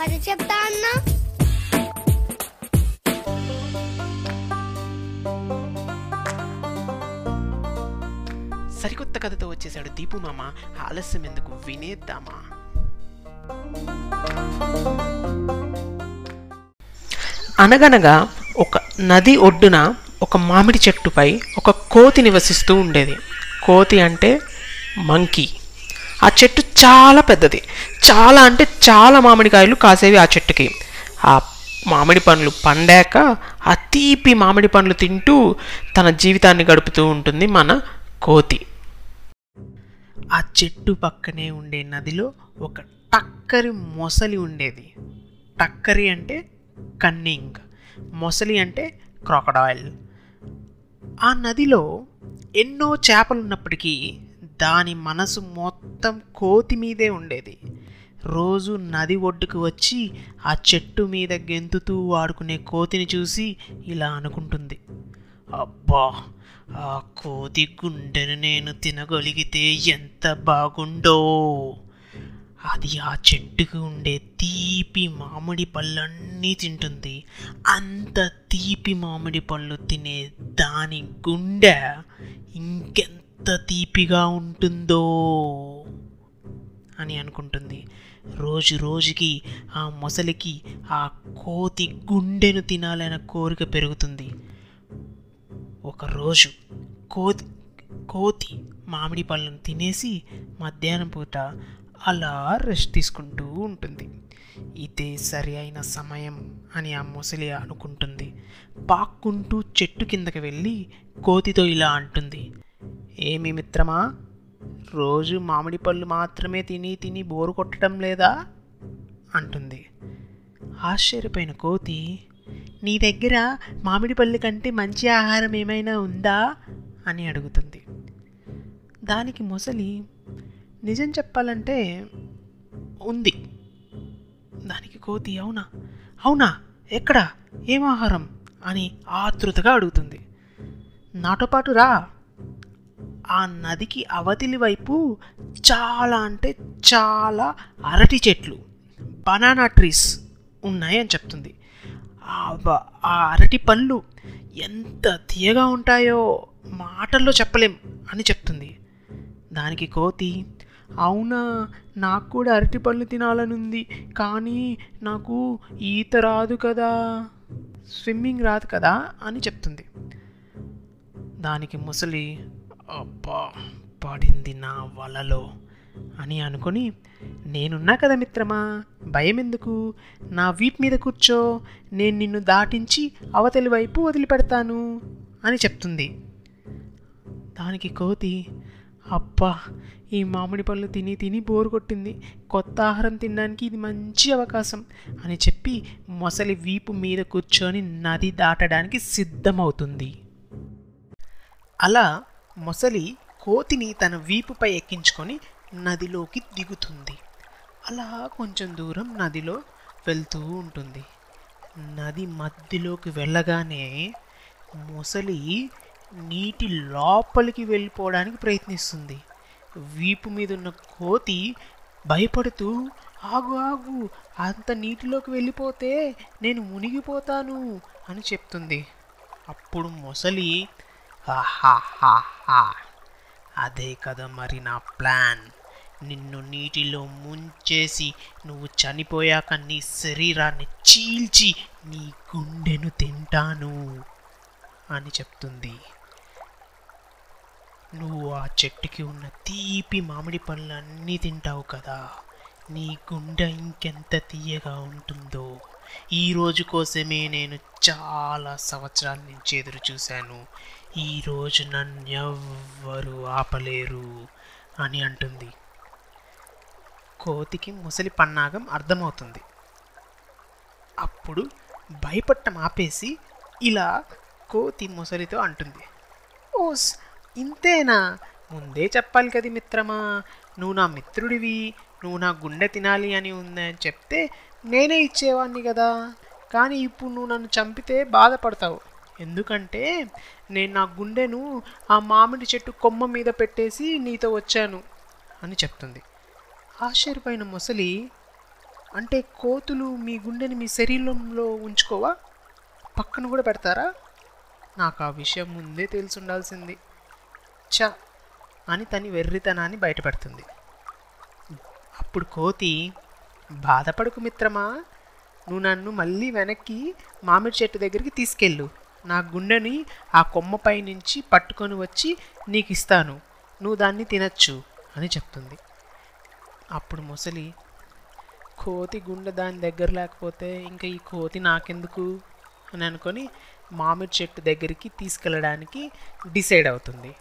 కథ చెప్తా అన్నా. సరికొత్త కథతో వచ్చేసాడు దీపు మామ. ఆలస్యం ఎందుకు? వినేద్దామా? అనగనగా ఒక నది ఒడ్డున ఒక మామిడి చెట్టుపై ఒక కోతి నివసిస్తూ ఉండేది. కోతి అంటే మంకీ. ఆ చెట్టు చాలా పెద్దది. చాలా అంటే చాలా మామిడికాయలు కాసేవి ఆ చెట్టుకి. ఆ మామిడి పండ్లు పండాక ఆ తీపి మామిడి పండ్లు తింటూ తన జీవితాన్ని గడుపుతూ ఉంటుంది మన కోతి. ఆ చెట్టు పక్కనే ఉండే నదిలో ఒక టక్కరి మొసలి ఉండేది. టక్కరి అంటే కన్నింగ్ మొసలి అంటే క్రాకడాయిల్ ఆ నదిలో ఎన్నో చేపలు ఉన్నప్పటికీ దాని మనసు మొత్తం కోతి మీదే ఉండేది. రోజు నది ఒడ్డుకు వచ్చి ఆ చెట్టు మీద గెంతుతూ ఆడుకునే కోతిని చూసి ఇలా అనుకుంటుంది. అబ్బా ఆ కోతి గుండెను నేను తినగలిగితే ఎంత బాగుండో! అది ఆ చెట్టుకు ఉండే తీపి మామిడి పళ్ళన్నీ తింటుంది. అంత తీపి మామిడి పళ్ళు తినే దాని గుండె ఇంకెంత తీపిగా ఉంటుందో! అని అనుకుంటుంది. రోజు రోజుకి ఆ మొసలికి ఆ కోతి గుండెను తినాలన్న కోరిక పెరుగుతుంది. ఒకరోజు కోతి కోతి మామిడి పళ్ళను తినేసి మధ్యాహ్నం పూట అలా రెస్ట్ తీసుకుంటూ ఉంటుంది. ఇదే సరి అయిన సమయం అని ఆ ముసలి అనుకుంటుంది. పాక్కుంటూ చెట్టు కిందకి వెళ్ళి కోతితో ఇలా అంటుంది. ఏమి మిత్రమా రోజు మామిడి పళ్ళు మాత్రమే తిని తిని బోరు కొట్టడం లేదా? అంటుంది. ఆశ్చర్యపోయిన కోతి నీ దగ్గర మామిడి పళ్ళు కంటే మంచి ఆహారం ఏమైనా ఉందా? అని అడుగుతుంది. దానికి మొసలి నిజం చెప్పాలంటే ఉంది. దానికి కోతి అవునా? అవునా? ఎక్కడ? ఏం ఆహారం? అని ఆతృతగా అడుగుతుంది. నాతో పాటు రా. ఆ నదికి అవతలి వైపు చాలా అంటే చాలా అరటి చెట్లు బనానా ట్రీస్ ఉన్నాయి అని చెప్తుంది. ఆ ఆ అరటి పళ్ళు ఎంత తీయగా ఉంటాయో మాటల్లో చెప్పలేం అని చెప్తుంది. దానికి కోతి అవునా నాకు కూడా అరటి పళ్ళు తినాలనుంది కానీ నాకు ఈత రాదు కదా స్విమ్మింగ్ రాదు కదా అని చెప్తుంది. దానికి ముసలి అబ్బా పడింది నా వలలో అని అనుకొని నేనున్నా కదా మిత్రమా భయం ఎందుకు నా వీప్ మీద కూర్చో నేను నిన్ను దాటించి అవతలి వైపు వదిలిపెడతాను అని చెప్తుంది. దానికి కోతి అబ్బా ఈ మామిడి పళ్ళు తిని తిని బోరు కొట్టింది. కొత్త ఆహారం తినడానికి ఇది మంచి అవకాశం అని చెప్పి మొసలి వీపు మీద కూర్చొని నది దాటడానికి సిద్ధమవుతుంది. అలా మొసలి కోతిని తన వీపుపై ఎక్కించుకొని నదిలోకి దిగుతుంది. అలా కొంచెం దూరం నదిలో వెళ్తూ ఉంటుంది. నది మధ్యలోకి వెళ్ళగానే మొసలి నీటి లోపలికి వెళ్ళిపోవడానికి ప్రయత్నిస్తుంది. వీపు మీద ఉన్న కోతి భయపడుతూ ఆగు ఆగు అంత నీటిలోకి వెళ్ళిపోతే నేను మునిగిపోతాను అని చెప్తుంది. అప్పుడు మొసలి అదే కదా మరి నా ప్లాన్. నిన్ను నీటిలో ముంచేసి నువ్వు చనిపోయాక నీ శరీరాన్ని చీల్చి నీ గుండెను తింటాను అని చెప్తుంది. నువ్వు ఆ చెట్టుకి ఉన్న తీపి మామిడి పళ్ళు అన్నీ తింటావు కదా. నీ గుండె ఇంకెంత తీయగా ఉంటుందో. ఈ రోజు కోసమే నేను చాలా సంవత్సరాల నుంచి ఎదురు చూశాను. ఈ రోజు నన్ను ఎవ్వరు ఆపలేరు అని అంటుంది. కోతికి ముసలి పన్నాగం అర్థమవుతుంది. అప్పుడు భయపట్టం ఆపేసి ఇలా కోతి ముసలితో అంటుంది. ఓస్ ఇంతేనా? ముందే చెప్పాలి కదా మిత్రమా? నువ్వు నా మిత్రుడివి నువ్వు నా గుండె తినాలి అని ఉందని చెప్తే నేనే ఇచ్చేవాడిని కదా. కానీ ఇప్పుడు నువ్వు నన్ను చంపితే బాధపడతావు. ఎందుకంటే నేను నా గుండెను ఆ మామిడి చెట్టు కొమ్మ మీద పెట్టేసి నీతో వచ్చాను అని చెప్తుంది. ఆశ్చర్యపోయిన ముసలి అంటే కోతులు మీ గుండెని మీ శరీరంలో ఉంచుకోవా? పక్కన కూడా పెడతారా? నాకు ఆ విషయం ముందే తెలిసి ఉండాల్సింది. చ అని తని వెర్రితనాన్ని బయటపెడుతుంది. అప్పుడు కోతి బాధపడకు మిత్రమా నువ్వు నన్ను మళ్ళీ వెనక్కి మామిడి చెట్టు దగ్గరికి తీసుకెళ్ళు. నా గుండెని ఆ కొమ్మపై నుంచి పట్టుకొని వచ్చి నీకు ఇస్తాను. నువ్వు దాన్ని తినచ్చు అని చెప్తుంది. అప్పుడు ముసలి కోతి గుండె దాని దగ్గర లేకపోతే ఇంకా ఈ కోతి నాకెందుకు? అని అనుకొని మామిడి చెట్టు దగ్గరికి తీసుకెళ్ళడానికి డిసైడ్ అవుతుంది.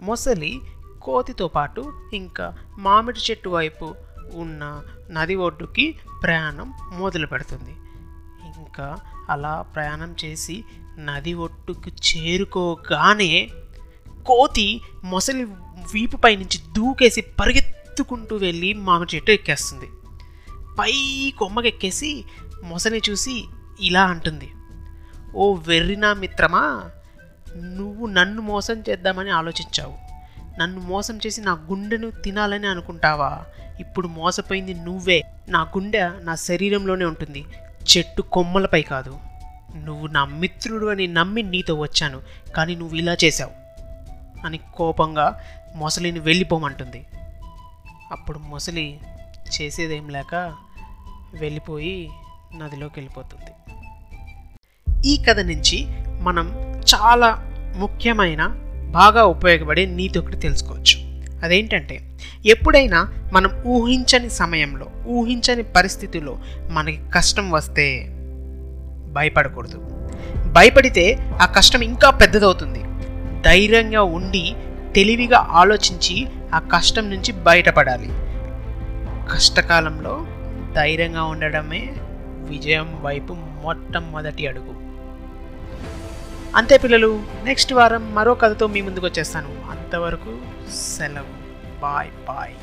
మొసలి కోతితో పాటు ఇంకా మామిడి చెట్టు వైపు ఉన్న నది ఒడ్డుకి ప్రయాణం మొదలు పెడుతుంది. ఇంకా అలా ప్రయాణం చేసి నది ఒడ్డుకు చేరుకోగానే కోతి మొసలి వీపుపై నుంచి దూకేసి పరిగెత్తుకుంటూ వెళ్ళి మామిడి చెట్టు ఎక్కేస్తుంది. పై కొమ్మకెక్కేసి మొసలి చూసి ఇలా అంటుంది. ఓ వెర్రినా మిత్రమా నువ్వు నన్ను మోసం చేద్దామని ఆలోచించావు. నన్ను మోసం చేసి నా గుండెను తినాలని అనుకుంటావా? ఇప్పుడు మోసపోయింది నువ్వే. నా గుండె నా శరీరంలోనే ఉంటుంది. చెట్టు కొమ్మలపై కాదు. నువ్వు నా మిత్రుడు అని నమ్మి నీతో వచ్చాను. కానీ నువ్వు ఇలా చేశావు. అని కోపంగా మొసలిని వెళ్ళిపోమంటుంది. అప్పుడు మొసలి చేసేదేం లేక వెళ్ళిపోయి నదిలోకి వెళ్ళిపోతుంది. ఈ కథ నుంచి మనం చాలా ముఖ్యమైన బాగా ఉపయోగపడే నీతి ఒకటి తెలుసుకోవచ్చు. అదేంటంటే ఎప్పుడైనా మనం ఊహించని సమయంలో ఊహించని పరిస్థితిలో మనకి కష్టం వస్తే భయపడకూడదు. భయపడితే ఆ కష్టం ఇంకా పెద్దదవుతుంది. ధైర్యంగా ఉండి తెలివిగా ఆలోచించి ఆ కష్టం నుంచి బయటపడాలి. కష్టకాలంలో ధైర్యంగా ఉండడమే విజయం వైపు మొట్టమొదటి అడుగు. అంతే పిల్లలు నెక్స్ట్ వారం మరో కథతో మీ ముందుకు వచ్చేస్తాను అంతవరకు సెలవు. Bye bye.